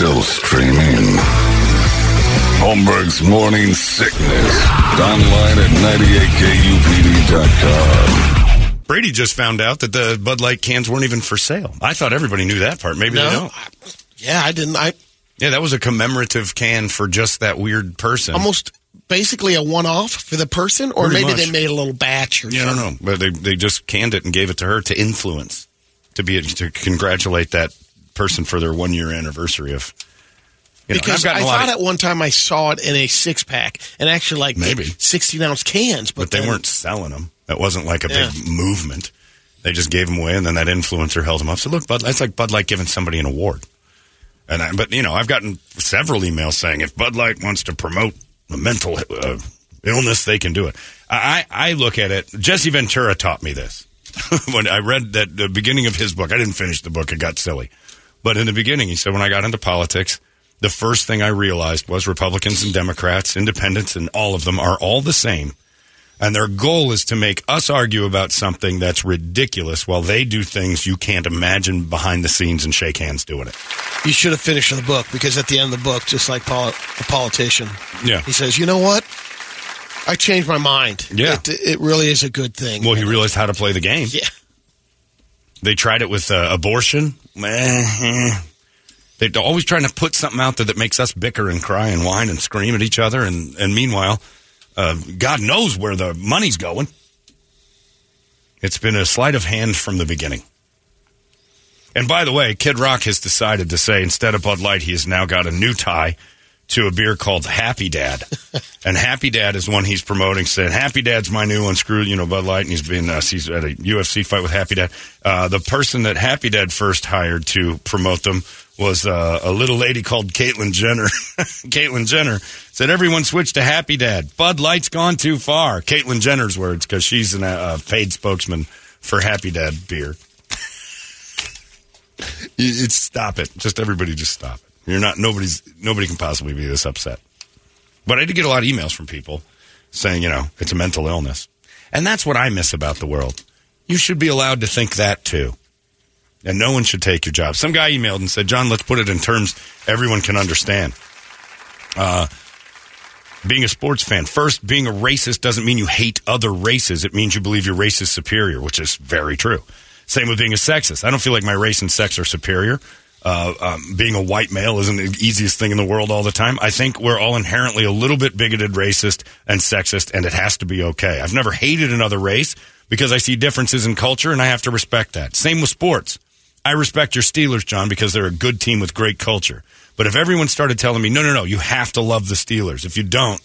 Still streaming. Holmberg's Morning Sickness. Online at 98kupd.com. Brady just found out that the Bud Light cans weren't even for sale. I thought everybody knew that part. Maybe they don't. yeah, I didn't. I Yeah, that was a commemorative can for just that weird person. almost basically a one-off for the person, or Pretty maybe much. they made a little batch or Yeah, I don't know, but they they just canned it and gave it to her to influence, to be to congratulate that person for their one year anniversary of. You know, Because I thought of- at one time I saw it in a six pack and actually like Maybe. sixteen ounce cans, but, but they then- weren't selling them. That wasn't like a Yeah. big movement. They just gave them away, and then that influencer held them up. So look, Bud, that's like Bud Light giving somebody an award. And I, but you know, I've gotten several emails saying if Bud Light wants to promote a mental uh, illness, they can do it. I, I look at it. Jesse Ventura taught me this when I read that the beginning of his book. I didn't finish the book; it got silly. But in the beginning, he said, when I got into politics, the first thing I realized was Republicans and Democrats, independents, and all of them are all the same. And their goal is to make us argue about something that's ridiculous while they do things you can't imagine behind the scenes and shake hands doing it. You should have finished the book because at the end of the book, just like poli- a politician, Yeah. he says, "You know what? I changed my mind. Yeah. it, it really is a good thing." Well, he realized how to play the game. yeah, They tried it with uh, abortion. They're always trying to put something out there that makes us bicker and cry and whine and scream at each other. And, and meanwhile, uh, God knows where the money's going. It's been a sleight of hand from the beginning. And by the way, Kid Rock has decided to say instead of Bud Light, he has now got a new tie to a beer called Happy Dad. and Happy Dad is one he's promoting, saying, Happy Dad's my new one. Screw, you know, Bud Light. And he's been, uh, he's at a UFC fight with Happy Dad. Uh, the person that Happy Dad first hired to promote them was uh, a little lady called Caitlyn Jenner. Caitlyn Jenner said, everyone switch to Happy Dad. Bud Light's gone too far. Caitlyn Jenner's words, because she's a uh, paid spokesman for Happy Dad beer. You- it's stop it. Just everybody, just stop it. You're not nobody's nobody can possibly be this upset. But I did get a lot of emails from people saying, you know, it's a mental illness, and that's what I miss about the world. You should be allowed to think that too, and no one should take your job. Some guy emailed and said, John, let's put it in terms everyone can understand. Uh, being a sports fan, first, being a racist doesn't mean you hate other races. It means you believe your race is superior, which is very true. Same with being a sexist. I don't feel like my race and sex are superior. Uh, um, being a white male isn't the easiest thing in the world all the time. I think we're all inherently a little bit bigoted, racist, and sexist, and it has to be okay. I've never hated another race because I see differences in culture, and I have to respect that. Same with sports. I respect your Steelers, John, because they're a good team with great culture. But if everyone started telling me, no, no, no, you have to love the Steelers. If you don't,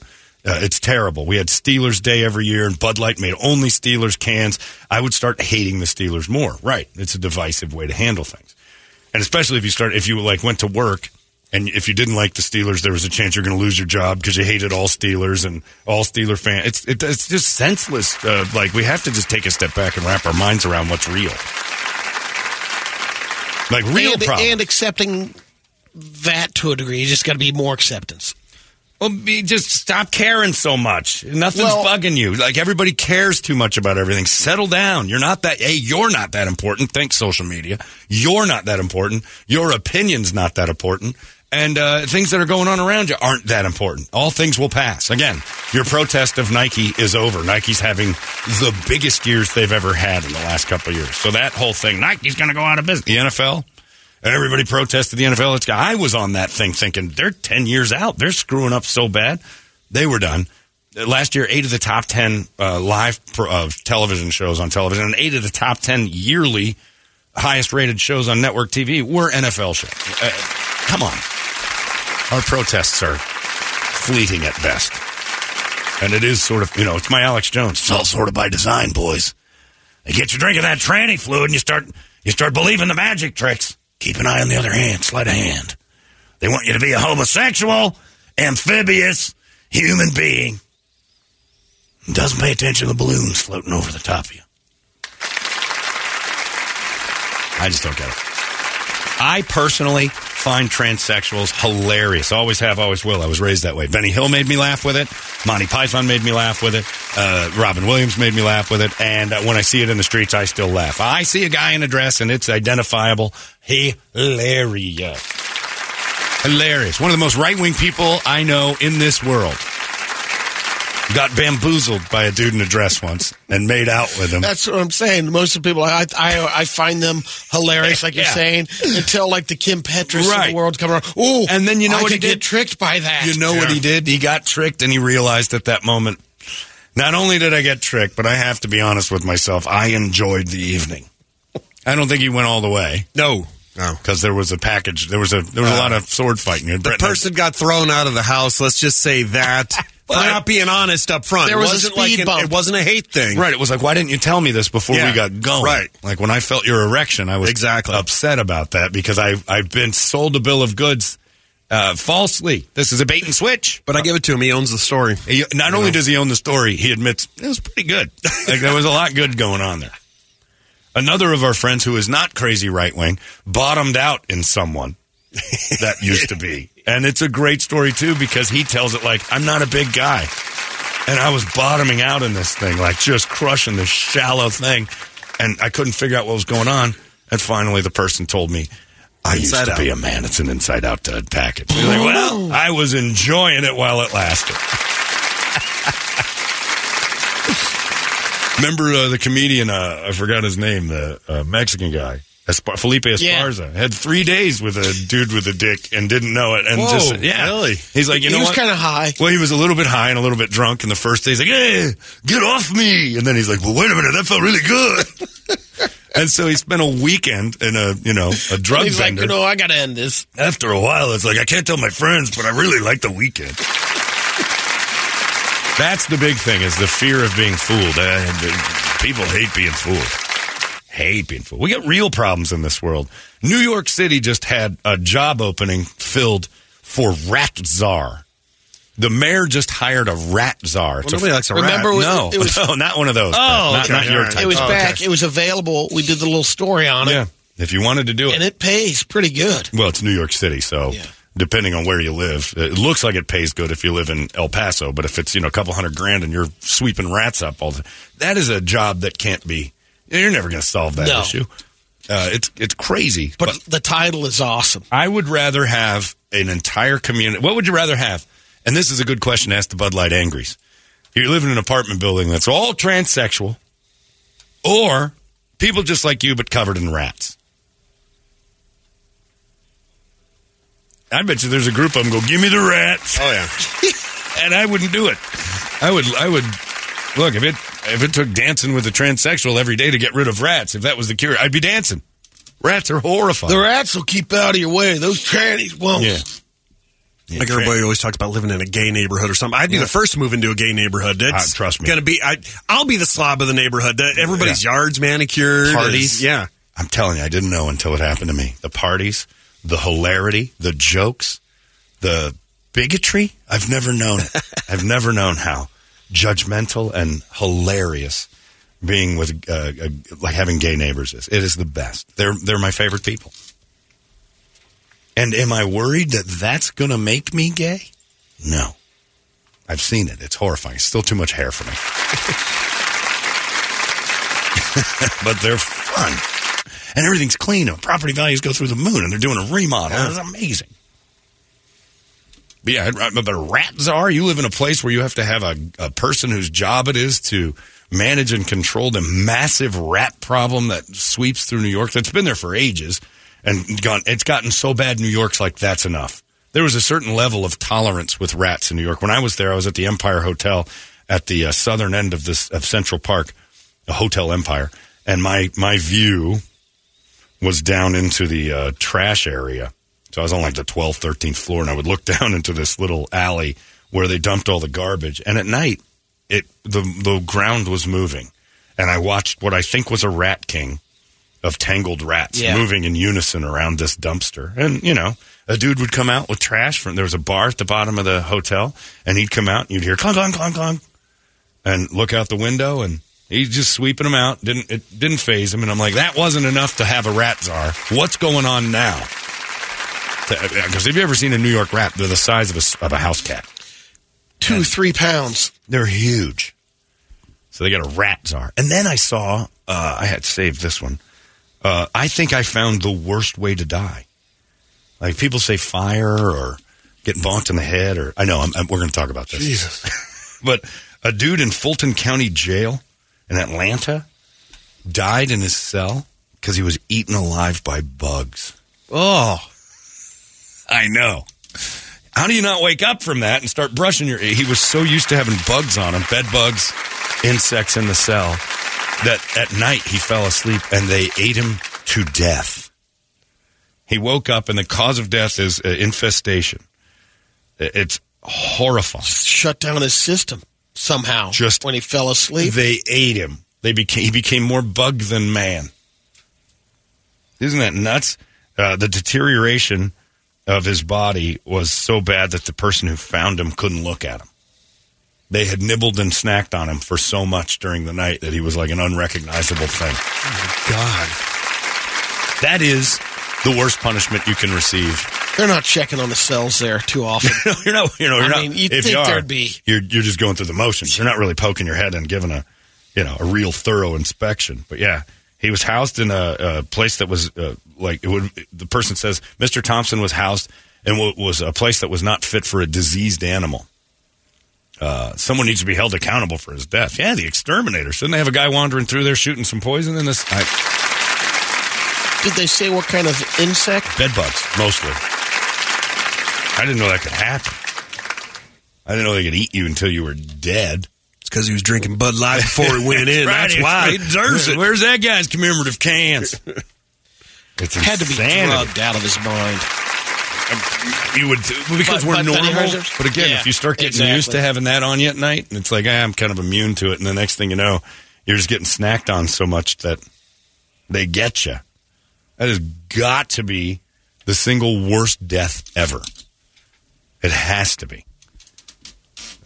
uh, it's terrible. We had Steelers Day every year, and Bud Light made only Steelers cans. I would start hating the Steelers more. Right? It's a divisive way to handle things, and especially if you start if you like went to work and if you didn't like the Steelers, there was a chance you're going to lose your job because you hated all Steelers and all Steeler fans. It's it, it's just senseless. Uh, like we have to just take a step back and wrap our minds around what's real. Like real and, problems. and accepting that to a degree. You just got to be more acceptance. Well, just stop caring so much. Nothing's Well- bugging you. Like everybody cares too much about everything. Settle down. You're not that. Hey, you're not that important. Thanks, social media. You're not that important. Your opinion's not that important. And uh, things that are going on around you aren't that important. All things will pass. Again, your protest of Nike is over. Nike's having the biggest years they've ever had in the last couple of years. So that whole thing, Nike's going to go out of business. The NFL, everybody protested the NFL. It's, I was on that thing thinking they're 10 years out. They're screwing up so bad. They were done. last year, eight of the top 10 uh, live pro, uh, television shows on television and eight of the top 10 yearly highest rated shows on network TV were NFL shows. Uh, come on. Our protests are fleeting at best. And it is sort of, you know, it's my Alex Jones. It's all sort of by design, boys. They get you drinking that tranny fluid and you start you start believing the magic tricks. Keep an eye on the other hand, sleight of hand. They want you to be a homosexual, amphibious human being. Doesn't pay attention to the balloons floating over the top of you. I just don't get it. I personally find transsexuals hilarious. Always have, always will. I was raised that way. Benny Hill made me laugh with it. Monty Python made me laugh with it. Uh, Robin Williams made me laugh with it. And uh, when I see it in the streets, I still laugh. I see a guy in a dress and it's identifiable. Hilarious. Hilarious. One of the most right wing people I know in this world. Got bamboozled by a dude in a dress once and made out with him. That's what I'm saying. Most of the people, I I, I find them hilarious, like you're Yeah. saying, until like the Kim Petras Right. of the world come around. Ooh, And then you know I what he could get tricked by that. You know what he did? He got tricked and he realized at that moment, not only did I get tricked, but I have to be honest with myself, I enjoyed the evening. I don't think he went all the way No. No. because there was a package. There was a there was a lot of sword fighting. Uh, The person got thrown out of the house. Let's just say that. For Well, not being honest up front. There It was a wasn't like speed an- bump. It wasn't a hate thing. Right. It was like, why didn't you tell me this before Yeah, we got going? right. Like when I felt your erection, I was Exactly. upset about that because I I've been sold a bill of goods uh, falsely. This is a bait and switch. But I give it to him. He owns the story. He, not only does he own the story, he admits it was pretty good. like there was a lot good going on there. Another of our friends who is not crazy right wing bottomed out in someone that used to be. And it's a great story too because he tells it like I'm not a big guy. And I was bottoming out in this thing, like just crushing this shallow thing. And I couldn't figure out what was going on. And finally the person told me, I used Inside to be a man. It's an inside out uh, package. Like, well, I was enjoying it while it lasted. Remember uh, the comedian? Uh, I forgot his name. The uh, Mexican guy, Espar- Felipe Esparza, had three days with a dude with a dick and didn't know it. And Whoa, just yeah, really? He's like, you he know he was kind of high. Well, he was a little bit high and a little bit drunk. And the first day, he's like, "Hey, get off me!" And then he's like, "Well, wait a minute, that felt really good." and so he spent a weekend in a you know a drug He's like, vendor. you know, I got to end this. After a while, it's like I can't tell my friends, but I really like the weekend. That's the big thing: is the fear of being fooled. Uh, people hate being fooled. Hate being fooled. We got real problems in this world. New York City just had a job opening filled for rat czar. The mayor just hired a rat czar. It's a- nobody likes a Remember rat. when no, it was, no, not one of those. Oh, not, okay, not your all right. type. it was Oh, back. okay. It was available. We did the little story on it, yeah, if you wanted to do it, and it pays pretty good. Well, it's New York City, so Yeah. Depending on where you live, it looks like it pays good if you live in El Paso. But if it's you know a couple hundred grand and you're sweeping rats up all the, that is a job that can't be. You're never going to solve that No. issue. Uh, it's it's crazy. But, But, the title is awesome. I would rather have an entire community. What would you rather have? And this is a good question to ask the Bud Light Angries. You live in an apartment building that's all transsexual, or people just like you but covered in rats. I bet you there's a group of them go, give me the rats. Oh, yeah. And I wouldn't do it. I would, I would, look, if it, if it took dancing with a transsexual every day to get rid of rats, if that was the cure, I'd be dancing. Rats are horrifying. The rats will keep out of your way. Those trannies won't. yeah. Like everybody always talks about living in a gay neighborhood or something. I'd be the first to move into a gay neighborhood. It's Ah, trust me. Gonna be. I, I'll be the slob of the neighborhood. That- Everybody's yards manicured. Parties. is- yeah. I'm telling you, I didn't know until it happened to me. The parties, the hilarity, the jokes, the bigotry. I've never known it. I've never known how judgmental and hilarious being with uh, uh, like having gay neighbors is. It is the best. They're they're my favorite people. And am I worried that that's going to make me gay? No. I've seen it. It's horrifying. Still too much hair for me. but they're fun. And everything's clean. And property values go through the moon. And they're doing a remodel. It's amazing. But yeah, but a rat czar, you live in a place where you have to have a, a person whose job it is to manage and control the massive rat problem that sweeps through New York. That's been there for ages. And gone, it's gotten so bad, New York's like, that's enough. There was a certain level of tolerance with rats in New York. When I was there, I was at the Empire Hotel. at the uh, southern end of this of Central Park, the Hotel Empire, and my my view was down into the uh, trash area. So I was on like the 12th, 13th floor, and I would look down into this little alley where they dumped all the garbage. And at night, it the the ground was moving, and I watched what I think was a rat king of tangled rats Yeah. moving in unison around this dumpster. And you know, a dude would come out with trash from there was a bar at the bottom of the hotel, and he'd come out and you'd hear clunk clunk clunk clunk, and look out the window and. He's just sweeping them out. Didn't it didn't phase him, and I'm like, that wasn't enough to have a rat czar. What's going on now? Because have you ever seen a New York rat? They're the size of a, of a house cat. Two, three pounds. They're huge. So they got a rat czar. And then I saw, uh, I had saved this one. Uh, I think I found the worst way to die. Like people say fire or getting bonked in the head, or I know I'm, I'm- we're going to talk about this. Jesus. But a dude in Fulton County Jail in Atlanta died in his cell because he was eaten alive by bugs. Oh, I know. How do you not wake up from that and start brushing your? He was so used to having bugs on him, bed bugs, insects in the cell, that at night he fell asleep and they ate him to death. He woke up and the cause of death is uh, infestation. It's horrifying. shut down his system somehow. Just- when he fell asleep. They ate him. They became he became more bug than man. Isn't that nuts? Uh, the deterioration of his body was so bad that the person who found him couldn't look at him. They had nibbled and snacked on him for so much during the night that he was like an unrecognizable thing. God. That is the worst punishment you can receive. They're not checking on the cells there too often. you're not. You know. You're I not. mean, you'd if think you are, there'd be- You're you're just going through the motions. You're not really poking your head and giving a, you know, a real thorough inspection. But yeah, he was housed in a, a place that was uh, like it would. The person says Mr. Thompson was housed in what was a place that was not fit for a diseased animal. Uh, someone needs to be held accountable for his death. Yeah, the exterminator. Shouldn't they have a guy wandering through there shooting some poison in this? I, Did they say what kind of insect? bed bugs mostly. I didn't know that could happen. I didn't know they could eat you until you were dead. It's because he was drinking Bud Light before he went in. That's why he deserves it. Where's that guy's commemorative cans? It's Had to be drugged out of his mind. You would because But- we're but normal. But again, Yeah, if you start getting used to having that on you at night, and it's like ah, I'm kind of immune to it, and the next thing you know, you're just getting snacked on so much that they get you. That has got to be the single worst death ever. It has to be.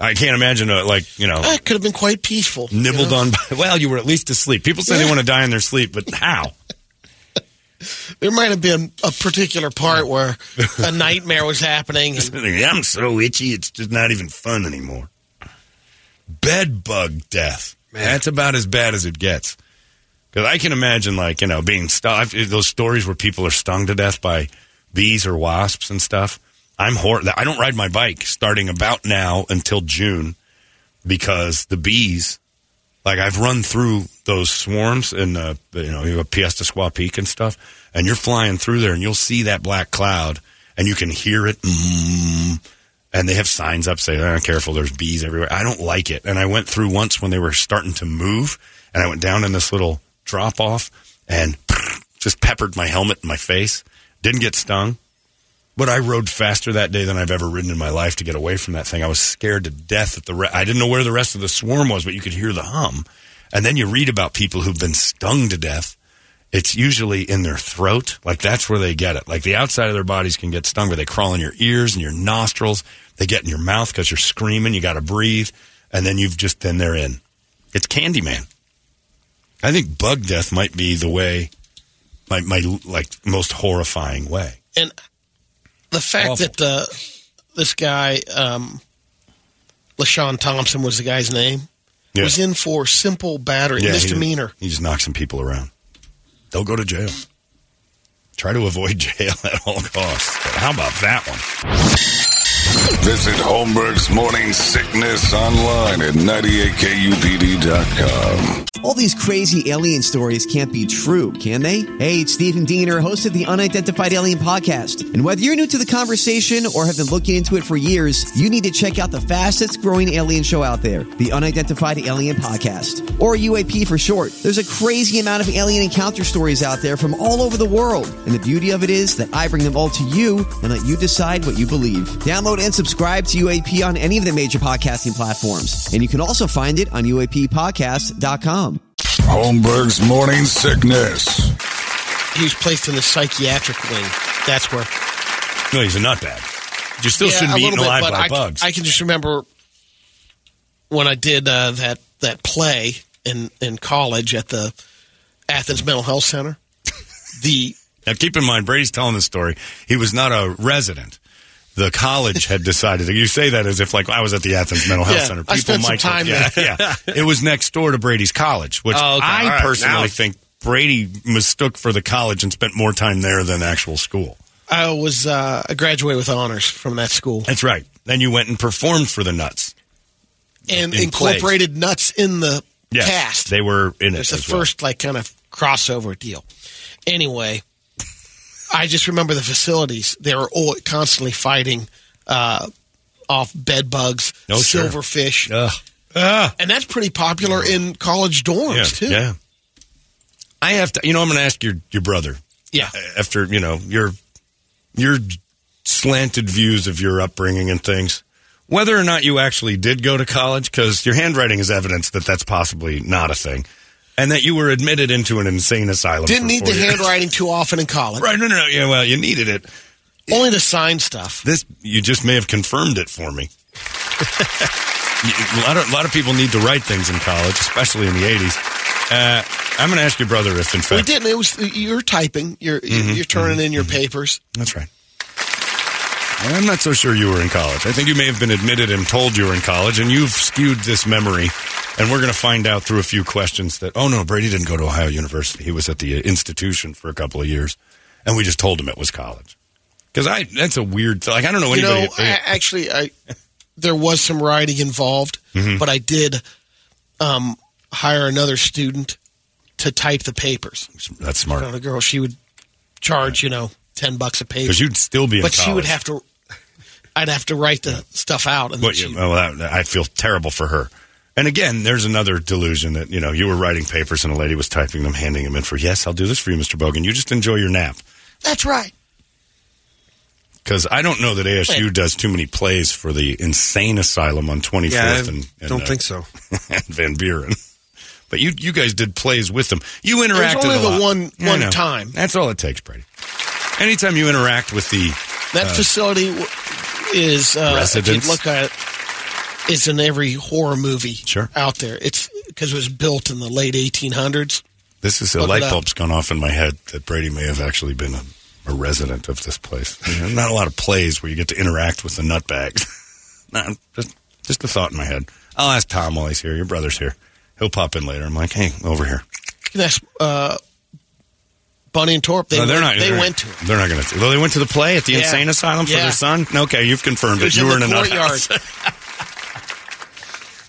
I can't imagine a, like you know ah, That could have been quite peaceful. you nibbled know? on. By, well, you were at least asleep. People say they want to die in their sleep, but how? There might have been a particular part where a nightmare was happening. And I'm so itchy, it's just not even fun anymore. Bed bug death. That's about as bad as it gets. Because I can imagine, like, you know, being stung. Those stories where people are stung to death by bees or wasps and stuff. I'm hor- I don't ride my bike starting about now until June because the bees, like, I've run through those swarms and, uh, you know, you have Piestewa Squaw Peak and stuff, and you're flying through there and you'll see that black cloud and you can hear it. Mm, and they have signs up saying, oh, careful, there's bees everywhere. I don't like it. And I went through once when they were starting to move, and I went down in this little drop off and just peppered my helmet in my face. Didn't get stung, but I rode faster that day than I've ever ridden in my life to get away from that thing. I was scared to death at the. Re- I didn't know where the rest of the swarm was, but you could hear the hum. And then you read about people who've been stung to death. It's usually in their throat. Like that's where they get it. Like the outside of their bodies can get stung, where they crawl in your ears and your nostrils. They get in your mouth because you're screaming. You got to breathe, and then you've just then they're in. It's Candyman. I think bug death might be the way, my my like most horrifying way. and the fact Awful. that uh, this guy, um, LaShawn Thompson was the guy's name, Yeah. was in for simple battery, Yeah, he- misdemeanor. He, just knocks some people around. They'll go to jail. Try to avoid jail at all costs. But how about that one? Visit Holmberg's Morning Sickness online at 98kupd.com. All these crazy alien stories can't be true, can they? Hey, it's Stephen Diener, host of the Unidentified Alien Podcast. And whether you're new to the conversation or have been looking into it for years, you need to check out the fastest growing alien show out there, the Unidentified Alien Podcast, or UAP for short. There's a crazy amount of alien encounter stories out there from all over the world. And the beauty of it is that I bring them all to you and let you decide what you believe. Download and subscribe to UAP on any of the major podcasting platforms. And you can also find it on UAPpodcast.com. Holmberg's Morning Sickness. He was placed in the psychiatric wing. That's where. No, he's a nutbag. You still shouldn't be eaten alive but by I, bugs. I can just remember when I did uh, that that play in in college at the Athens Mental Health Center. The now, keep in mind, Brady's telling the story. He was not a resident. The college had decided. You say that as if like I was at the Athens Mental Health Yeah, Center. I spent some time yeah, there. yeah. It was next door to Brady's college, which Oh, okay. I right. personally Now- think Brady mistook for the college and spent more time there than actual school. I was uh, I graduated with honors from that school That's right. Then you went and performed for the Nuts. and in incorporated nuts in the Yes, cast. they were in it. It's the well. first like kind of crossover deal. Anyway, I just remember the facilities. They were all constantly fighting uh, off bed bugs, sure. silverfish, Ugh. Ugh. and that's pretty popular in college dorms Yeah, too. yeah. I have to. You know, I'm going to ask your your brother Yeah. after you know your your slanted views of your upbringing and things. Whether or not you actually did go to college, because your handwriting is evidence that that's possibly not a thing, and that you were admitted into an insane asylum. Didn't need the years. handwriting too often in college. Right? No, no, no. Yeah, well, you needed it. Only to sign stuff. This you just may have confirmed it for me. a lot of a lot of people need to write things in college, especially in the '80s. Uh, I'm going to ask your brother if, in fact, We didn't. It was you're typing. You're Mm-hmm, you're turning in your papers. That's right. I'm not so sure you were in college. I think you may have been admitted and told you were in college, and you've skewed this memory. And we're going to find out through a few questions that, oh no, Brady didn't go to Ohio University. He was at the uh, institution for a couple of years, and we just told him it was college. Because I, that's a weird. Like I don't know You anybody. know, a- actually, I there was some writing involved, Mm-hmm. but I did um, hire another student to type the papers. that's You smart the girl, she would charge you know ten bucks a page, because you'd still be in but college. she would have to. I'd have to write the stuff out, and then But you, well, that, I feel terrible for her. And again, there's another delusion that you know you were writing papers and a lady was typing them, handing them in for yes, I'll do this for you, Mr. Bogan. You just enjoy your nap. that's right. Because I don't know that ASU does too many plays for the insane asylum on 24th Yeah, I and, and don't uh, think so. and Van Buren. But you you guys did plays with them. You interacted only a the lot. one- one time. That's all it takes, Brady. Anytime you interact with the That facility w- is uh, if you look at it, it's in every horror movie Sure. out there. It's because it was built in the late 1800s. This is a light bulb's gone off in my head that Brady may have actually been a, a resident of this place. You not a lot of plays where you get to interact with the nutbags. no, just just a thought in my head. I'll ask Tom while he's here. Your brother's here. He'll pop in later. I'm like, hey, over here. You can ask uh, Bunny and Torp. They, No, they're went, not. they they're, went to it. They're not going to. Well, they went to the play at the Yeah. insane asylum for Yeah. their son. Okay, you've confirmed It it. You were the in a nut courtyard.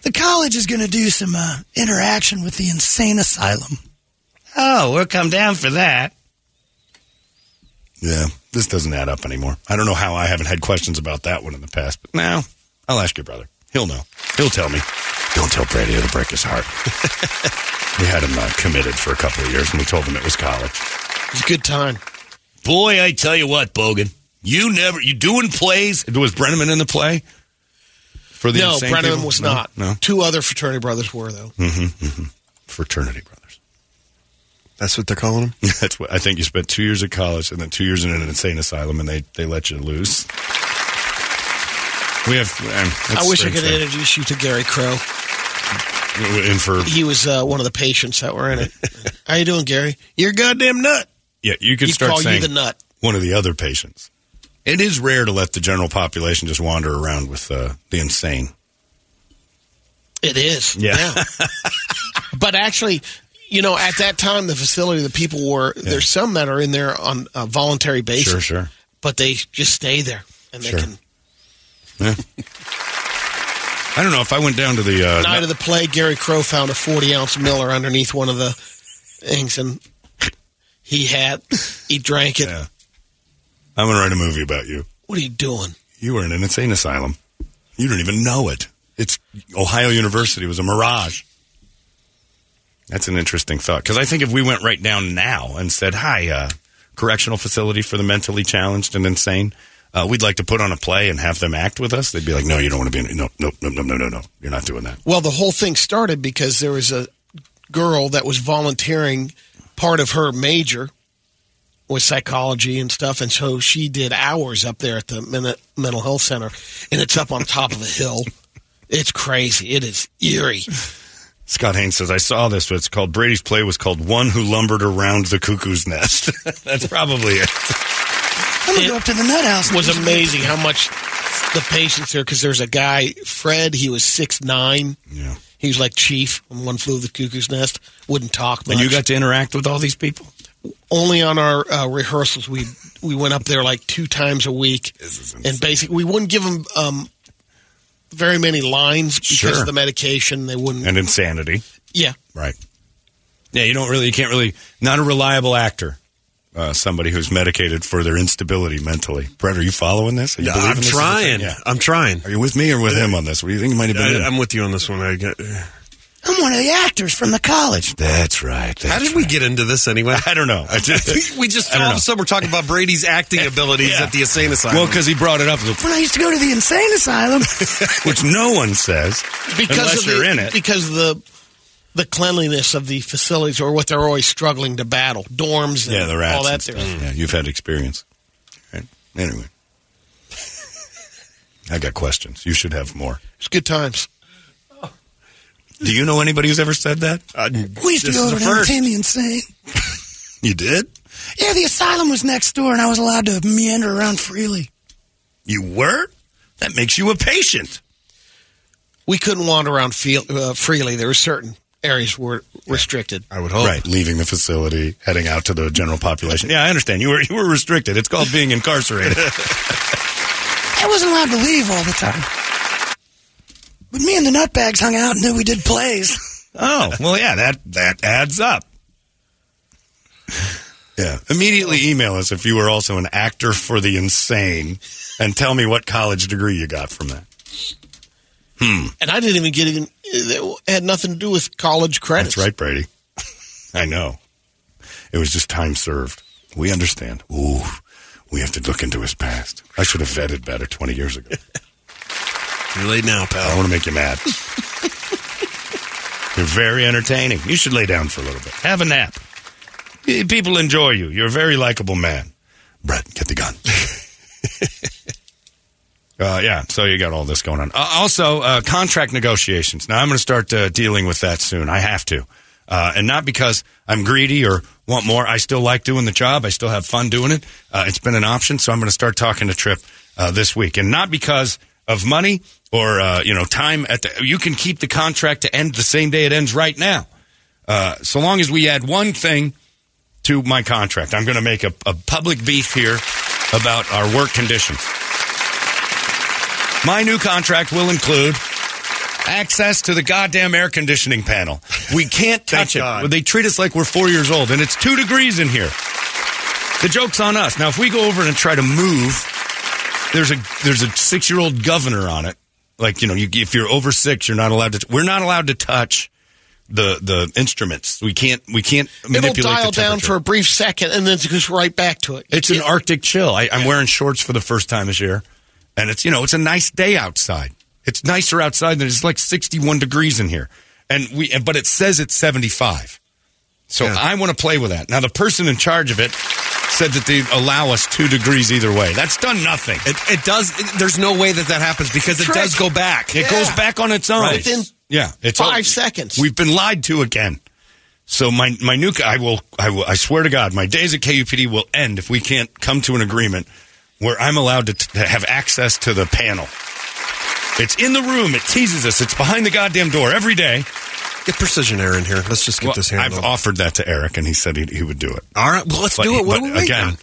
The college is going to do some uh, interaction with the insane asylum. Oh, we'll come down for that. Yeah, this doesn't add up anymore. I don't know how I haven't had questions about that one in the past, but now I'll ask your brother. He'll know. He'll tell me. Don't tell Brady it'll break his heart. we had him uh, committed for a couple of years, and we told him it was college. It was a good time. Boy, I tell you what, Bogan, you never you doing plays. Was Brenneman in the play? For the no, insane Brenneman people? was No? not. No, Two other fraternity brothers were, though. fraternity brothers. That's what they're calling them. That's what I think. You spent two years at college and then two years in an insane asylum, and they they let you loose. We have. Um, I wish I could have introduce you to Gary Crow. in for He was uh, one of the patients that were in it. How you doing, Gary? You're a goddamn nut. Yeah. You could He'd start call saying you the nut. one of the other patients. It is rare to let the general population just wander around with uh, the insane. It is. Yeah. but actually, you know, at that time, the facility, the people were, there's some that are in there on a voluntary basis. Sure, sure. But they just stay there and they Sure. can. I don't know if I went down to the uh, Night of the play, Gary Crow found a 40 ounce Miller underneath one of the things, and he had, he drank it. Yeah. I'm going to write a movie about you. What are you doing? You were in an insane asylum. You don't even know it. It's Ohio University was a mirage. That's an interesting thought because I think if we went right down now and said, "Hi, uh, correctional facility for the mentally challenged and insane," uh, we'd like to put on a play and have them act with us. They'd be like, "No, you don't want to be in. No, no, no, no, no, no, no. You're not doing that." Well, the whole thing started because there was a girl that was volunteering. Part of her major was psychology and stuff, and so she did hours up there at the mental health center, and it's up on top of a hill. It's crazy. It is eerie. Scott Haynes says, I saw this. It's called Brady's play was called One Who Lumbered Around the Cuckoo's Nest. That's probably it. I'm gonna go up to the nut house. It was amazing how much the patients there because there's a guy Fred. He was six nine. Yeah. He was like chief on One Flew of the Cuckoo's Nest. Wouldn't talk much. And you got to interact with all these people? only on our uh, rehearsals. We we went up there like two times a week, and basically we wouldn't give them um, very many lines because Sure. of the medication. They wouldn't. And insanity. yeah, Right. Yeah, you don't really, you can't really, not a reliable actor. Uh, somebody who's medicated for their instability mentally. Brett, are you following this? Are you Yeah, I'm this is a thing? trying. Yeah. I'm trying. Are you with me or with him on this? What do you think you might have been in? I, am with you on this one. I get, I'm one of the actors from the college. That's right. how did we get into this anyway? I don't know. I just, we just I don't all of a sudden we're talking about Brady's acting abilities Yeah. at the insane asylum. well, because he brought it up, When I used to go to the insane asylum, which no one says because unless of the, you're in it. because of the the cleanliness of the facilities or what they're always struggling to battle dorms and Yeah, the rats. all that and there. stuff. Yeah, you've had experience. Right? Anyway. I got questions. You should have more. It's good times. Do you know anybody who's ever said that? Uh, we used to go over the to first. entertain the insane. You did? Yeah, the asylum was next door, and I was allowed to meander around freely. You were? That makes you a patient. We couldn't wander around feel, uh, freely. There were certain areas were restricted. I would hope. Right, leaving the facility, heading out to the general population. Yeah, I understand. You were you were restricted. It's called being incarcerated. I wasn't allowed to leave all the time. But me and the nutbags hung out, and then we did plays. oh, well, yeah, that that adds up. Yeah, immediately email us if you were also an actor for the insane, and tell me what college degree you got from that. Hmm. And I didn't even get even. It had nothing to do with college credits. That's right, Brady. I know. It was just time served. We understand. Ooh, we have to look into his past. I should have vetted better 20 years ago. You're late now, pal. I pal. want to make you mad. You're very entertaining. You should lay down for a little bit. Have a nap. People enjoy you. You're a very likable man. Brett, get the gun. uh, yeah, so you got all this going on. Uh, also, uh, contract negotiations. Now, I'm going to start uh, dealing with that soon. I have to. Uh, and not because I'm greedy or want more. I still like doing the job. I still have fun doing it. Uh, it's been an option, so I'm going to start talking to Trip this week. And not because of money or, you know, time at the. You can keep the contract to end the same day it ends right now. So long as we add one thing to my contract, I'm going to make a, a public beef here about our work conditions. My new contract will include access to the goddamn air conditioning panel. We can't touch it. God. They treat us like we're four years old, and it's two degrees in here. The joke's on us. Now, if we go over and try to move, there's a there's a six year old governor on it. Like you know, you, if you're over six, you're not allowed to. We're not allowed to touch the the instruments. We can't we can't It'll manipulate dial the down for a brief second and then it goes right back to it. It's an Arctic chill. I, I'm wearing shorts for the first time this year, and it's you know it's a nice day outside. It's nicer outside than it's like 61 degrees in here, and we but it says it's 75. So Yeah. I want to play with that. Now the person in charge of it said that they allow us two degrees either way. That's done nothing. It, it does. It, there's no way that that happens because it Trick. does go back. It goes back on its own. Right. Within yeah, it's five all- seconds. We've been lied to again. So my my new I will I will I swear to God my days at KUPD will end if we can't come to an agreement where I'm allowed to, t- to have access to the panel. It's in the room. It teases us. It's behind the goddamn door every day. Get precision air in here. Let's just get Well, this handled. I've offered that to Eric, and he said he, he would do it. All right. Well, let's But, do it. What but we again?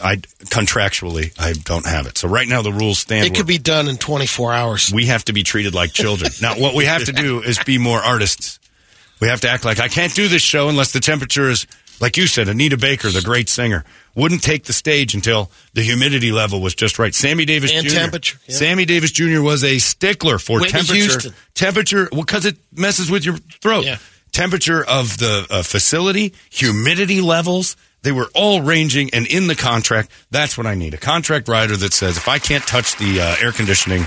I contractually I don't have it. So right now the rules stand. It could be done in 24 hours. we have to be treated like children. now what we have to do is be more artists. We have to act like I can't do this show unless the temperature is like you said. Anita Baker, the great singer, wouldn't take the stage until the humidity level was just right. Sammy Davis And Jr. temperature, yeah. Sammy Davis Jr. was a stickler for Whitney temperature. Houston. Temperature because it messes with your throat. Yeah. Temperature of the uh, facility, humidity levels. They were all ranging and in the contract. That's what I need. A contract rider that says if I can't touch the uh, air conditioning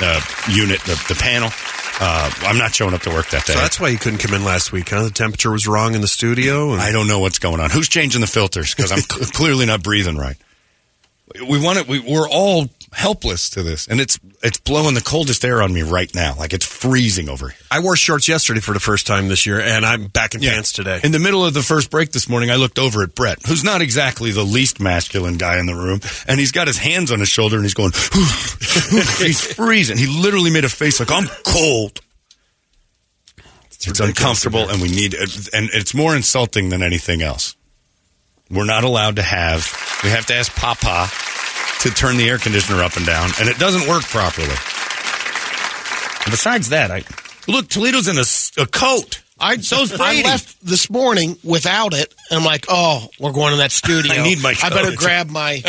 uh, unit, the, the panel, uh, I'm not showing up to work that day. So that's why you couldn't come in last week, huh? The temperature was wrong in the studio. And I don't know what's going on. Who's changing the filters? Because I'm cl- clearly not breathing right. We want it. We, we're all helpless to this, and it's it's blowing the coldest air on me right now. Like it's freezing over here. I wore shorts yesterday for the first time this year, and I'm back in pants today. In the middle of the first break this morning, I looked over at Brett, who's not exactly the least masculine guy in the room, and he's got his hands on his shoulder and he's going, he's freezing. He literally made a face like, I'm cold. It's, uncomfortable, and we need, and it's more insulting than anything else. We're not allowed to have, we have to ask Papa to turn the air conditioner up and down, and it doesn't work properly. And besides that, I look, Toledo's in a coat. I, So's I left this morning without it. And I'm like, oh, we're going to that studio. I need my I better grab my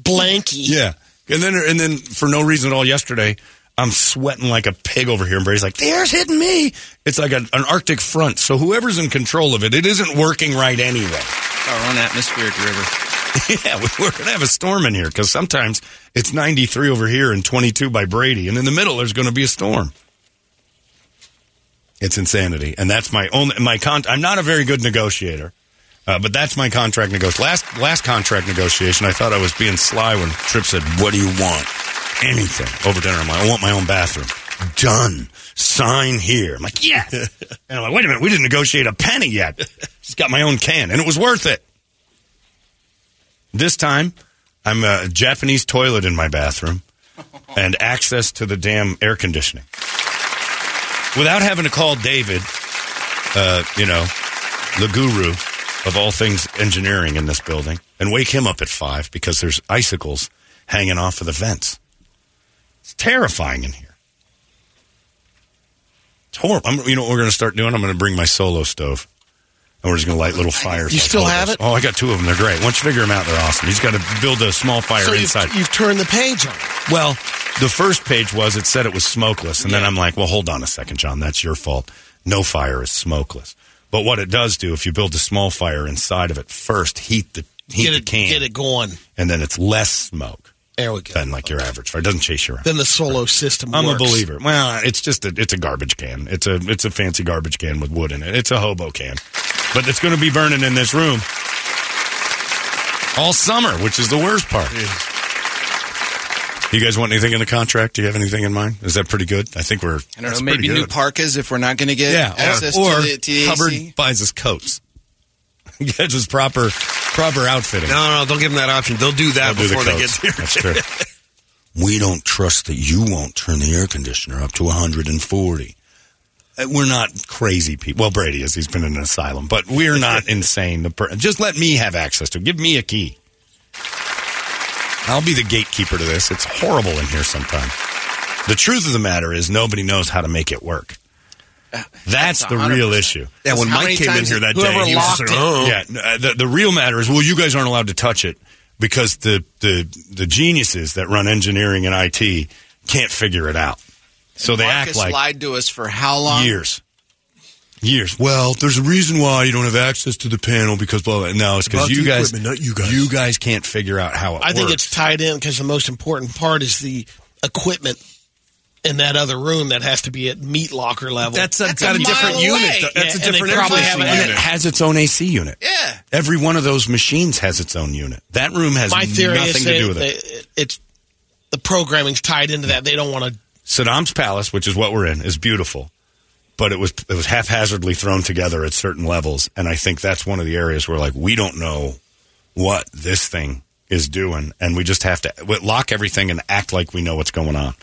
blankie. Yeah. And then and then for no reason at all yesterday, I'm sweating like a pig over here and Brady's like, the air's hitting me. It's like a, an Arctic front. So whoever's in control of it, it isn't working right anyway. Our own atmospheric river. yeah, we- we're going to have a storm in here because sometimes it's 93 over here and 22 by Brady. And in the middle, there's going to be a storm. It's insanity. And that's my only, my con, I'm not a very good negotiator. Uh, but that's my contract negotiation. Last last contract negotiation, I thought I was being sly when Tripp said, "What do you want? Anything over dinner?" I'm like, "I want my own bathroom." Done. Sign here. I'm like, "Yeah." and I'm like, "Wait a minute, we didn't negotiate a penny yet." Just got my own can, and it was worth it. This time, I'm a Japanese toilet in my bathroom and access to the damn air conditioning without having to call David. Uh, you know, the guru of all things engineering in this building and wake him up at five because there's icicles hanging off of the vents. It's terrifying in here. It's horrible. I'm, you know what we're going to start doing? I'm going to bring my solo stove. And we're just going to light little fires. You like still have it? Oh, I got two of them. They're great. Once you figure them out, they're awesome. He's got to build a small fire So you've, inside. you've turned the page on. Well, the first page was it said it was smokeless, and then I'm like, well, hold on a second, John, that's your fault. No fire is smokeless. But what it does do, if you build a small fire inside of it first, heat the heat Get the it, can, get it going. and then it's less smoke There we go. than like your average fire. It doesn't chase you around. Then the solo system I'm works. a believer. Well, it's just a it's a garbage can. It's a it's a fancy garbage can with wood in it. It's a hobo can, but it's going to be burning in this room all summer, which is the worst part. You guys want anything in the contract? Do you have anything in mind? Is that pretty good? I think we're. I don't know, maybe new parkas if we're not going to get Yeah, access or, to the, to the Hubbard buys us coats. Gets his proper proper outfitting. No, no, don't give them that option. They'll do that They'll do the before they get there. That's true. we don't trust that you won't turn the air conditioner up to 140. Uh, We're not crazy people. Well, Brady is. He's been in an asylum, but we're not insane. The per- just let me have access to. it. Give me a key. I'll be the gatekeeper to this. It's horrible in here sometimes. The truth of the matter is nobody knows how to make it work. That's, That's the real 100%. issue. Yeah, when How Mike came in here that day, he was like, oh. Yeah, uh, the, the real matter is, well, you guys aren't allowed to touch it because the, the, the geniuses that run engineering and IT can't figure it out. So they Marcus act like lied to us for how long? years. Years. Well, there's a reason why you don't have access to the panel because blah, blah. No, it's because you guys, not you guys. you guys can't figure out how it I think it's tied in because the most important part is the equipment in that other room that has to be at meat locker level. That's, a, That's got a a, different mile unit. though. That's Yeah, a different probably have conditioning a- and it unit. has its own AC unit. Yeah. Every one of those machines has its own unit. That room has My theory nothing is to do with it. they- it's the programming's tied into that. They don't want to. Saddam's palace, which is what we're in, is beautiful, but it was it was haphazardly thrown together at certain levels, and I think that's one of the areas where like we don't know what this thing is doing, and we just have to lock everything and act like we know what's going on,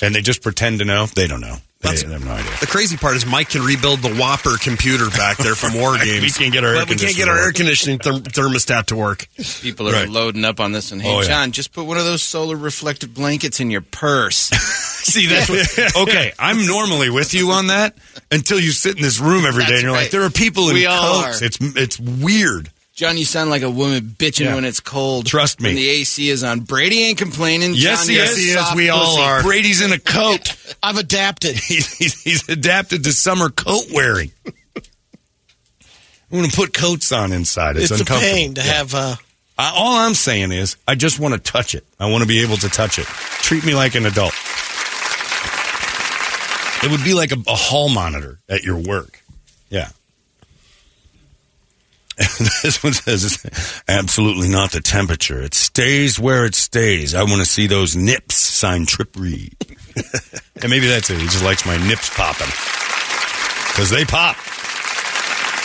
and they just pretend to know. They don't know. They, they have no idea. The crazy part is Mike can rebuild the WOPR computer back there from War Games. We can't get our air we can't get our air conditioning therm- thermostat to work. People are Right. loading up on this one. Hey, Oh, yeah. John, just put one of those solar reflective blankets in your purse. See, that's what, okay. I'm normally with you on that until you sit in this room every day That's and you're like, there are people in We all coats. are. It's it's weird. John, you sound like a woman bitching Yeah. when it's cold. Trust me. When the AC is on. Brady ain't complaining. Yes, John, he you're is. He is. We all pussy. are. Brady's in a coat. I've adapted. he's, he's, he's adapted to summer coat wearing. I'm going to put coats on inside. It's, It's, a pain to Yeah. have. Uh, I, all I'm saying is, I just want to touch it. I want to be able to touch it. Treat me like an adult. It would be like a, a hall monitor at your work. Yeah. this one says, absolutely not the temperature. It stays where it stays. I want to see those nips, signed Trip Reed. and maybe that's it. He just likes my nips popping. Because they pop.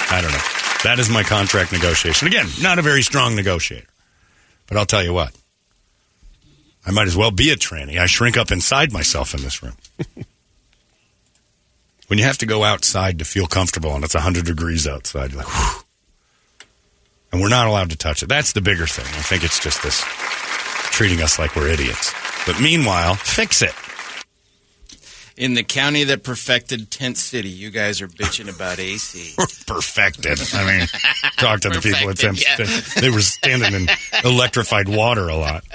I don't know. That is my contract negotiation. Again, not a very strong negotiator. But I'll tell you what. I might as well be a tranny. I shrink up inside myself in this room. when you have to go outside to feel comfortable and it's 100 degrees outside, you're like, whew. And we're not allowed to touch it. That's the bigger thing. I think it's just this treating us like we're idiots. But meanwhile, fix it. In the county that perfected Tent City, you guys are bitching about AC. perfected. I mean, talk to the people at. Perfected, yeah. They were standing in electrified water a lot.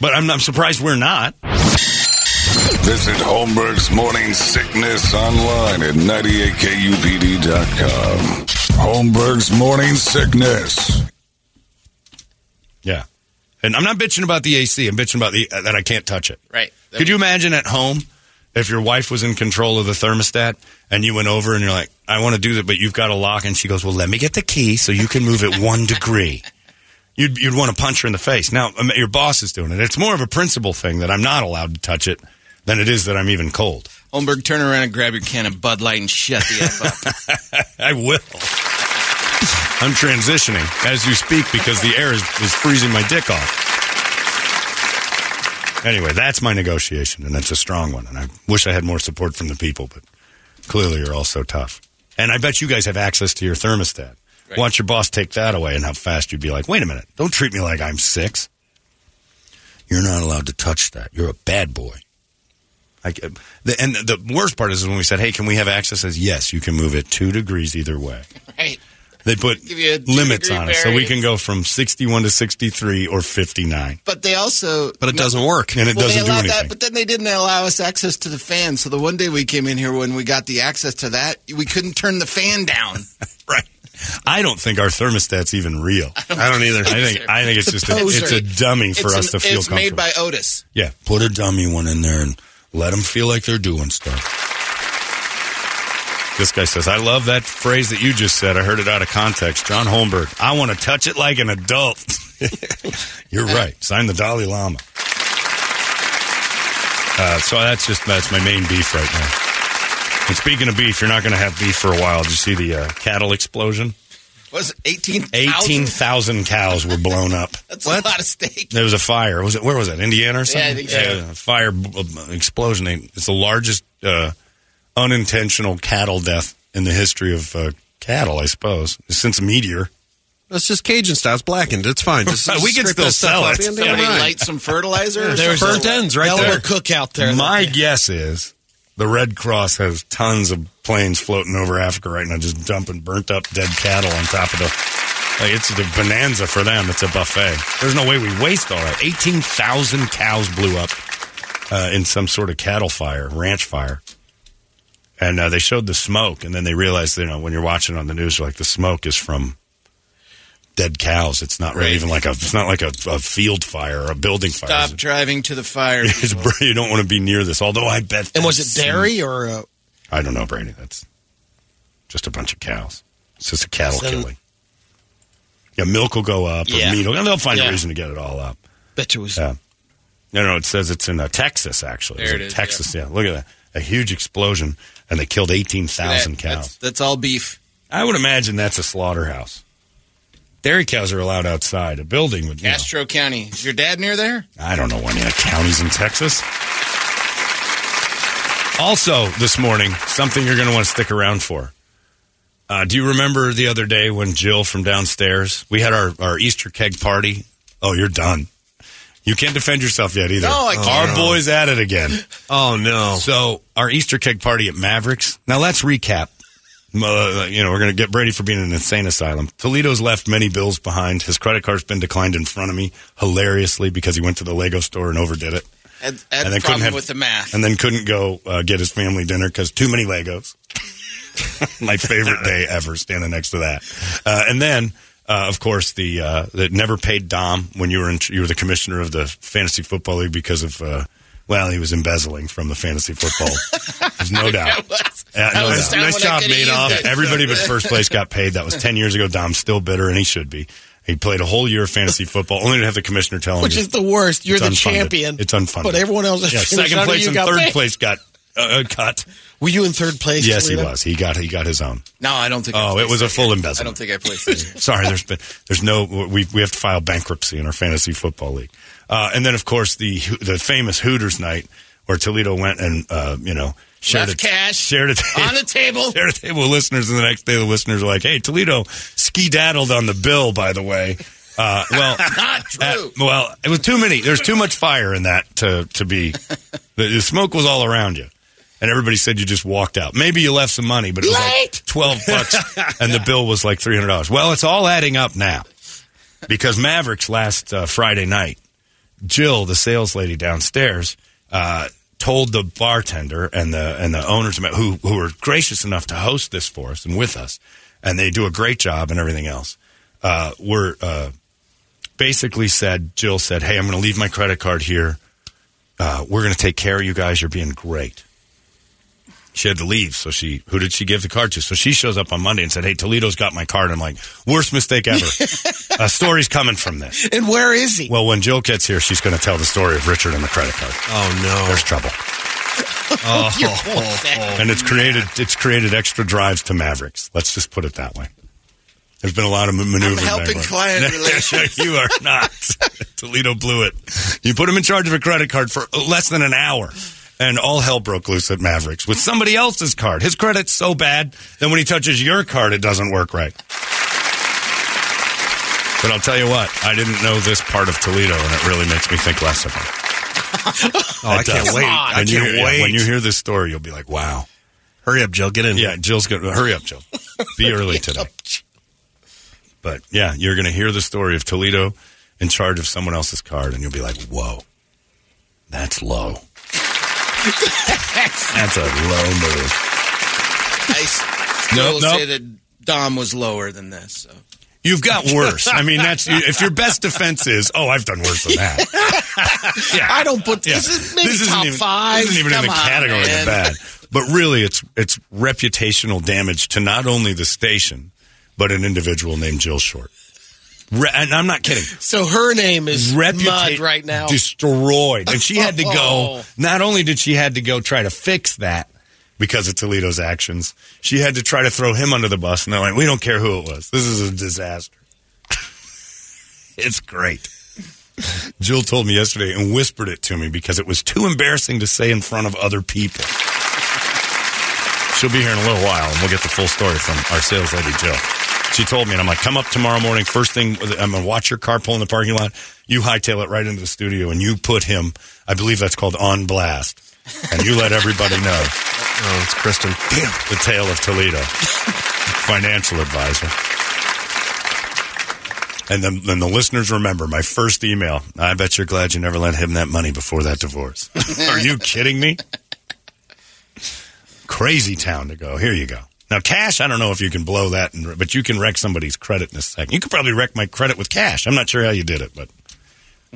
But I'm, I'm surprised we're not. Visit Holmberg's Morning Sickness online at 98kupd.com. Holmberg's Morning Sickness. Yeah. And I'm not bitching about the AC. I'm bitching about the uh, that I can't touch it. Right. Could you imagine at home if your wife was in control of the thermostat and you went over and you're like, I want to do that, but you've got a lock, and she goes, Well, let me get the key so you can move it one degree. You'd, you'd want to punch her in the face. Now, um, your boss is doing it. It's more of a principle thing that I'm not allowed to touch it than it is that I'm even cold. Holmberg, turn around and grab your can of Bud Light and shut the F up. I will. I'm transitioning as you speak because the air is, is freezing my dick off. Anyway, that's my negotiation, and it's a strong one. And I wish I had more support from the people, but clearly you're all so tough. And I bet you guys have access to your thermostat. Right. Watch your boss take that away, and how fast you'd be like, wait a minute, don't treat me like I'm six. You're not allowed to touch that. You're a bad boy. I, the, and the worst part is when we said, hey, can we have access? Says, yes, you can move it two degrees either way. right. They put Give you limits two-degree on it, so we can go from 61 to 63 or 59. But they also. But it doesn't work. And it Well, doesn't they do anything. That, but then they didn't allow us access to the fan. So the one day we came in here when we got the access to that, we couldn't turn the fan down. right. I don't think our thermostat's even real. I don't either. I think I think it's, It's a just a, it's a dummy for It's us an- to feel It's comfortable. made by Otis. yeah, put a dummy one in there and let them feel like they're doing stuff. This guy says, "I love that phrase that you just said. I heard it out of context." John Holmberg, I want to touch it like an adult. You're right. Sign the Dalai Lama. Uh, so that's just that's my main beef right now. And speaking of beef, you're not going to have beef for a while. Did you see the uh, cattle explosion? Was it 18,000? 18,000 cows were blown up. That's a lot of steak. There was a fire. Was it where was it? Indiana or something? I think so. a fire b- b- explosion. It's the largest uh, unintentional cattle death in the history of uh, cattle, I suppose, since a meteor. That's just Cajun style. It's blackened. It's fine. Just, We can still sell it. the end Somebody light some fertilizer There's burnt ends right hell there. of cook out there. My guess is the Red Cross has tons of planes floating over Africa right now, just dumping burnt up dead cattle on top of the. Like it's the bonanza for them. It's a buffet. There's no way we waste all that. Eighteen thousand cows blew up uh, in some sort of cattle fire, ranch fire, and uh, they showed the smoke, and then they realized, you know, when you're watching on the news, like the smoke is from dead cows. It's not really Right. even like a. It's not like a, a field fire or a building fire. Stop driving to the fire. You don't want to be near this. Although I bet. and was it dairy or uh, I don't know, Brady. That's just a bunch of cows. It's just a cattle Then- killing. Yeah, milk will go up. Yeah. Or meat will, and they'll find a reason to get it all up. bet you was Yeah. No, no, it says it's in uh, Texas, actually. There It's it in is, Texas, yeah. Look at that. A huge explosion, and they killed 18,000 That- cows. That's, that's all beef. I would imagine that's a slaughterhouse. Dairy cows are allowed outside. A building would, you know, County. Is your dad near there? I don't know any counties in Texas. Also, this morning, something you're going to want to stick around for. Uh, do you remember the other day when Jill from downstairs, we had our, our Easter keg party? Oh, you're done. You can't defend yourself yet either. No, I can't. Our boy's at it again. Oh no! So our Easter keg party at Mavericks. Now let's recap. Uh, you know, we're going to get Brady for being in an insane asylum. Toledo's left many bills behind. His credit card's been declined in front of me hilariously because he went to the Lego store and overdid it. And then couldn't have- with the math. And then couldn't go uh, get his family dinner because too many Legos. My favorite day ever, standing next to that. Uh, and then, uh, of course, the uh, that never paid Dom when you were in, you were the commissioner of the fantasy football league because of uh, well, he was embezzling from the fantasy football. There's no doubt. Yeah, no doubt. Nice job, could've used Madoff. it. Everybody but first place got paid. That was ten years ago. Dom's still bitter, and he should be. He played a whole year of fantasy football, only to have the commissioner tell him, Which is the worst. You're the unfunded. champion. It's unfunded. But everyone else is yeah, second place you and third paid. place got uh, cut. Were you in third place? Yes, he was. He got he got his own. No, I don't think. Oh, placed it was a full year. embezzlement. I don't think I placed that year. Sorry, there's been there's no we we have to file bankruptcy in our fantasy football league, uh, and then of course the the famous Hooters night where Toledo went and uh, you know shared Left a, cash shared a table, on the table. shared a table with listeners, and the next day the listeners are like, "Hey, Toledo ski daddled on the bill." By the way, uh, well, Not true. uh, well, it was too many. There's too much fire in that to to be. The, the smoke was all around you. And everybody said you just walked out. Maybe you left some money, but it was like twelve bucks, and the bill was like three hundred dollars. Well, it's all adding up now because Mavericks last uh, Friday night, Jill, the sales lady downstairs, uh, told the bartender and the and the owners who who were gracious enough to host this for us and with us, and they do a great job and everything else. Uh, were uh, basically said Jill said, "Hey, I'm going to leave my credit card here. Uh, we're going to take care of you guys. You're being great." She had to leave, so she who did she give the card to? So she shows up on Monday and said, "Hey, Toledo's got my card." I'm like, "Worst mistake ever." a story's coming from this. And where is he? Well, when Jill gets here, she's going to tell the story of Richard and the credit card. Oh no! There's trouble, oh, oh, oh, oh, and it's created it's created extra drives to Mavericks. Let's just put it that way. There's been a lot of maneuvering. helping back and forth. client relations. you are not. Toledo blew it. You put him in charge of a credit card for less than an hour. And all hell broke loose at Mavericks with somebody else's card. His credit's so bad that when he touches your card, it doesn't work right. But I'll tell you what, I didn't know this part of Toledo, and it really makes me think less of him. Oh, I can't wait! I When you, can't yeah, wait. when you hear this story, you'll be like, wow. Hurry up, Jill. Get in. Yeah, Jill's going to hurry up, Jill. Be early today. But yeah, you're going to hear the story of Toledo in charge of someone else's card, and you'll be like, whoa, that's low. That's a low move. I still Nope, nope. say that Dom was lower than this. So. You've got worse. I mean, that's if your best defense is, oh, I've done worse than that. yeah, I don't put yeah. this is maybe This isn't top even, five. This isn't even in the on, category man. of bad. But really, it's it's reputational damage to not only the station, but an individual named Jill Short. Re- and I'm not kidding. So her name is Reputa- mud right now. destroyed, and she had to go. Not only did she had to go try to fix that because of Toledo's actions, she had to try to throw him under the bus. And they're like, "We don't care who it was. This is a disaster." it's great. Jill told me yesterday and whispered it to me because it was too embarrassing to say in front of other people. She'll be here in a little while, and we'll get the full story from our sales lady, Jill. She told me, and I'm like, come up tomorrow morning. First thing, I'm going to watch your car pull in the parking lot. You hightail it right into the studio, and you put him, I believe that's called on blast. And you let everybody know Oh, it's Kristen. Damn. the tale of Toledo, financial advisor. And then, then the listeners remember my first email. I bet you're glad you never lent him that money before that divorce. Are you kidding me? Crazy town to go. Here you go. Now, cash, I don't know if you can blow that, and, but you can wreck somebody's credit in a second. You could probably wreck my credit with cash. I'm not sure how you did it, but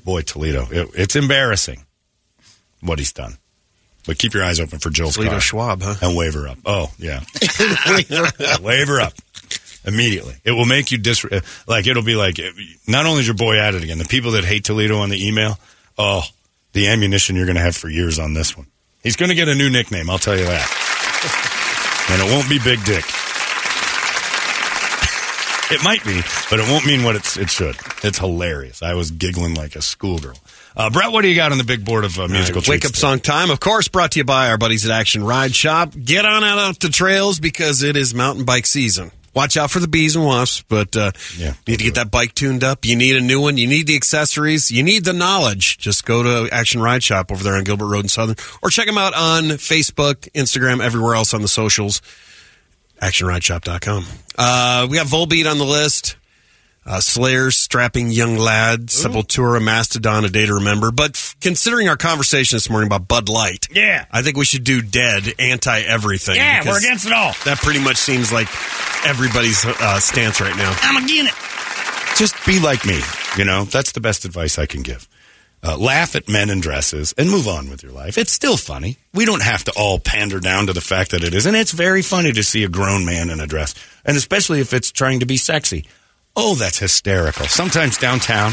boy, Toledo, it, it's embarrassing what he's done. But keep your eyes open for Jill's Toledo car. Schwab, huh? And wave her up. Oh, yeah. wave her up immediately. It will make you dis like it'll be like not only is your boy at it again, the people that hate Toledo on the email, oh, the ammunition you're going to have for years on this one. He's going to get a new nickname, I'll tell you that. and it won't be Big Dick. It might be, but it won't mean what it's, it should. It's hilarious. I was giggling like a schoolgirl. Uh, Brett, what do you got on the big board of uh, musical right, Wake up song time, of course, brought to you by our buddies at Action Ride Shop. Get on out off the trails because it is mountain bike season. Watch out for the bees and wasps, but uh, Yeah, you need to get that bike tuned up. You need a new one. You need the accessories. You need the knowledge. Just go to Action Ride Shop over there on Gilbert Road in Southern, or check them out on Facebook, Instagram, everywhere else on the socials. ActionRideShop.com. Uh, we got Volbeat on the list. Uh, Slayers, strapping young lad, Sepultura, Mastodon, a day to remember. But considering our conversation this morning about Bud Light, Yeah. I think we should do Dead, anti everything. Yeah, we're against it all. That pretty much seems like everybody's uh, stance right now. I'm against it. just be like me. You know, that's the best advice I can give. Uh, laugh at men in dresses and move on with your life. It's still funny. We don't have to all pander down to the fact that it is. And it's very funny to see a grown man in a dress, and especially if it's trying to be sexy. Oh, that's hysterical. Sometimes downtown,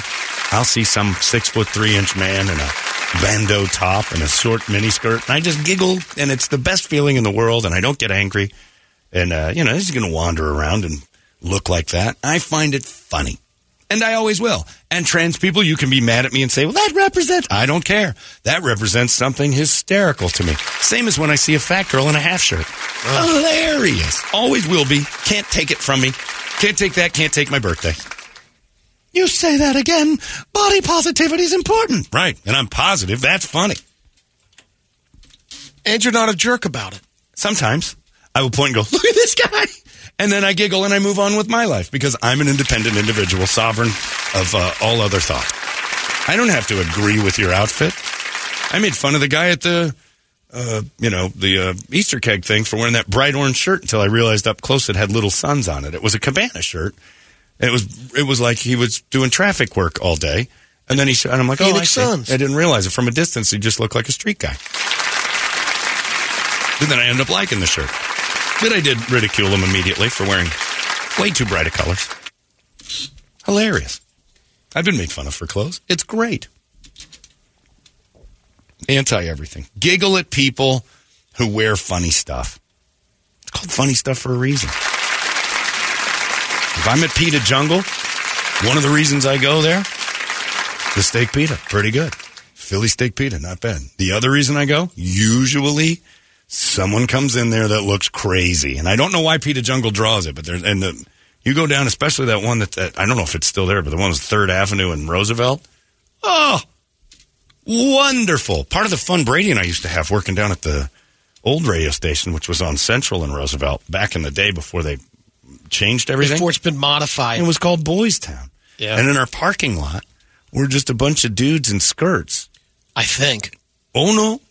I'll see some six foot three inch man in a bandeau top and a short miniskirt, and I just giggle, and it's the best feeling in the world, and I don't get angry. And, uh, you know, he's going to wander around and look like that. I find it funny. And I always will. And trans people, you can be mad at me and say, well, that represents, I don't care. That represents something hysterical to me. Same as when I see a fat girl in a half shirt. Hilarious. Always will be. Can't take it from me. Can't take that. Can't take my birthday. You say that again. Body positivity is important. Right. And I'm positive that's funny. And you're not a jerk about it. Sometimes I will point and go, look at this guy. And then I giggle and I move on with my life because I'm an independent individual, sovereign of uh, all other thought. I don't have to agree with your outfit. I made fun of the guy at the, uh, you know, the uh, Easter keg thing for wearing that bright orange shirt until I realized up close it had little suns on it. It was a cabana shirt. It was it was like he was doing traffic work all day. And then he said, and I'm like, oh, I, Phoenix see. Suns. I didn't realize it. From a distance, he just looked like a street guy. And then I ended up liking the shirt. But I did ridicule him immediately for wearing way too bright of colors. Hilarious. I've been made fun of for clothes. It's great. Anti everything. Giggle at people who wear funny stuff. It's called funny stuff for a reason. If I'm at Pita Jungle, one of the reasons I go there, the steak pita, pretty good. Philly steak pita, not bad. The other reason I go, usually someone comes in there that looks crazy, and I don't know why Pita Jungle draws it, but there's and the you go down, especially that one that, that I don't know if it's still there, but the one was Third Avenue and Roosevelt. Oh, wonderful! Part of the fun Brady and I used to have working down at the old radio station, which was on Central and Roosevelt back in the day before they changed everything. Before it's been modified. It was called Boys Town. Yeah. And in our parking lot, we're just a bunch of dudes in skirts. I think. Oh no.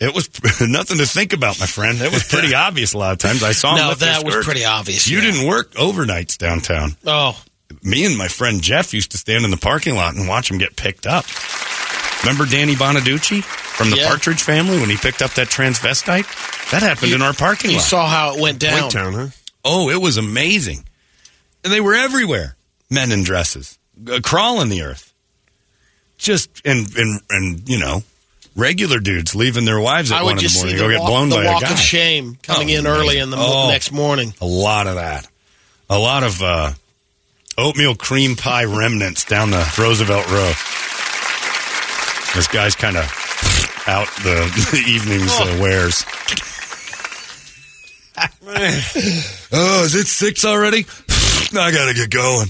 It was nothing to think about, my friend. It was pretty obvious a lot of times. I saw No, that was pretty obvious, You yeah. didn't work overnights downtown. Oh, Me and my friend Jeff used to stand in the parking lot and watch them get picked up. Remember Danny Bonaduce from the Yeah. Partridge family when he picked up that transvestite? That happened in our parking you lot. You saw how it went down. White Town, huh? Oh, it was amazing. And they were everywhere. Men in dresses, uh, crawling the earth. Just and and and you know, regular dudes leaving their wives at I one would in the just see morning the to go get walk, blown the by walk a guy. of shame coming Oh, in early in the oh. next morning. A lot of that. A lot of uh, oatmeal cream pie remnants down the Roosevelt Road. This guy's kind of out the, the evening's uh, wares. oh, is it six already? I gotta get going.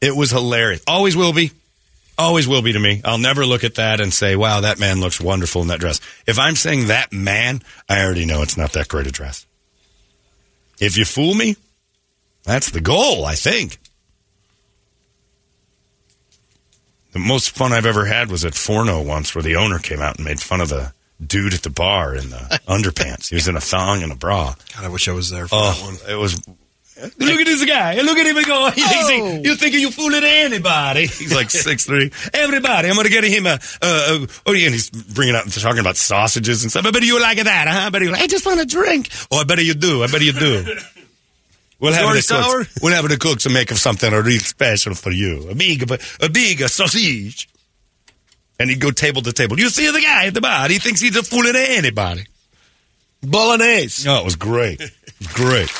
It was hilarious. Always will be. Always will be to me. I'll never look at that and say, wow, that man looks wonderful in that dress. If I'm saying that man, I already know it's not that great a dress. If you fool me, that's the goal, I think. The most fun I've ever had was at Forno once, where the owner came out and made fun of the dude at the bar in the underpants. He was in a thong and a bra. God, I wish I was there for that Oh, one. it was. Look at this guy. Look at him go. He thinks Oh. he, you think you fooling anybody. He's like six three. Everybody, I'm going to get him a. Uh, uh, oh, yeah, and he's bringing up talking about sausages and stuff. I bet you like that, huh? I bet you. I just want a drink. Oh, I bet you do. I bet you do. We'll have the cooks. We'll have the cooks make of something real special for you. A big, a big sausage. And he'd go table to table. You see the guy at the bar? He thinks he's a fool fooling anybody. Bolognese. Oh, it was great. It was great.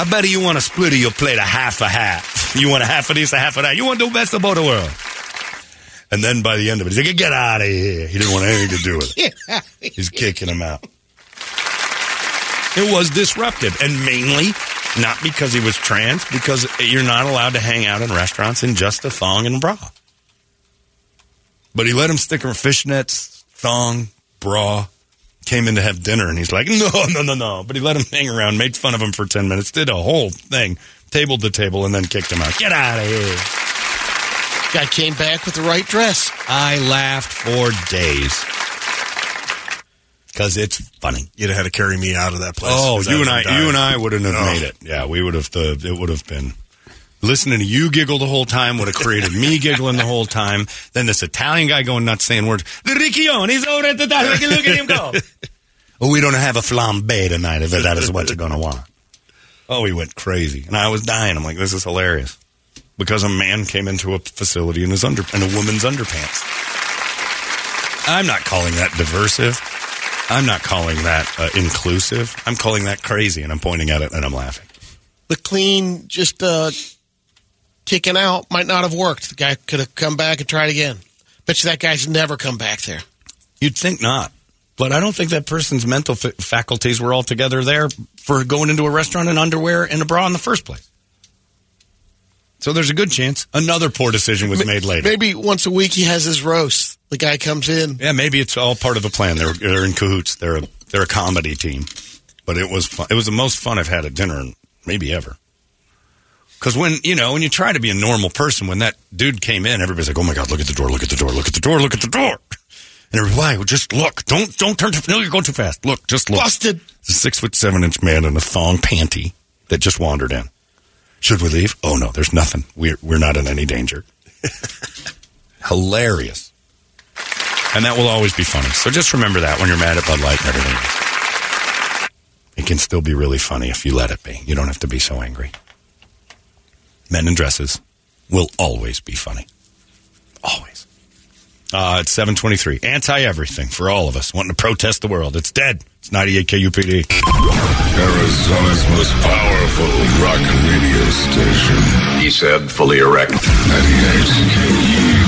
I bet you want a split of your plate, a half a half. You want a half of this, a half of that. You want the best of both the world. And then by the end of it, he's like, get out of here. He didn't want anything to do with it. He's kicking him out. It was disruptive, and mainly not because he was trans, because you're not allowed to hang out in restaurants in just a thong and bra. But he let him stick her fishnets, thong, bra, came in to have dinner, and he's like, no, no, no, no. But he let him hang around, made fun of him for 10 minutes, did a whole thing, tabled the table, and then kicked him out. Get out of here. Guy came back with the right dress. I laughed for days. Because it's funny. You'd have had to carry me out of that place. Oh, you and I, died. you and I wouldn't have Oh. made it. Yeah, we would have. The uh, it would have been listening to you giggle the whole time would have created me giggling the whole time. Then this Italian guy going nuts saying words. The Riccione, he's over at the top. Look at look at him go. oh, we don't have a flambe tonight. If that is what you're going to want. Oh, he went crazy, and I was dying. I'm like, this is hilarious because a man came into a facility in his under in a woman's underpants. I'm not calling that diversive. I'm not calling that uh, inclusive. I'm calling that crazy, and I'm pointing at it and I'm laughing. The clean, just uh, kicking out might not have worked. The guy could have come back and tried again. Bet you that guy's never come back there. You'd think not, but I don't think that person's mental fa- faculties were altogether there for going into a restaurant in underwear and a bra in the first place. So there's a good chance another poor decision was made later. Maybe once a week he has his roast. The guy comes in. Yeah, maybe it's all part of the plan. They're, they're in cahoots. They're a, they're a comedy team. But it was fun. It was the most fun I've had at dinner, maybe ever. Because when you know when you try to be a normal person, when that dude came in, everybody's like, "Oh my god, look at the door! Look at the door! Look at the door! Look at the door!" And everybody, why? Well, just look! Don't don't turn too. No, you're going too fast. Look, just look. Busted. It's a six foot seven inch man in a thong panty that just wandered in. Should we leave? Oh no, there's nothing. We're we're not in any danger. Hilarious. And that will always be funny. So just remember that when you're mad at Bud Light and everything. It can still be really funny if you let it be. You don't have to be so angry. Men in dresses will always be funny. Always. Uh, it's 723. Anti-everything for all of us. Wanting to protest the world. It's dead. It's 98 KUPD. Arizona's most powerful rock radio station. He said, fully erect. 98 KUPD.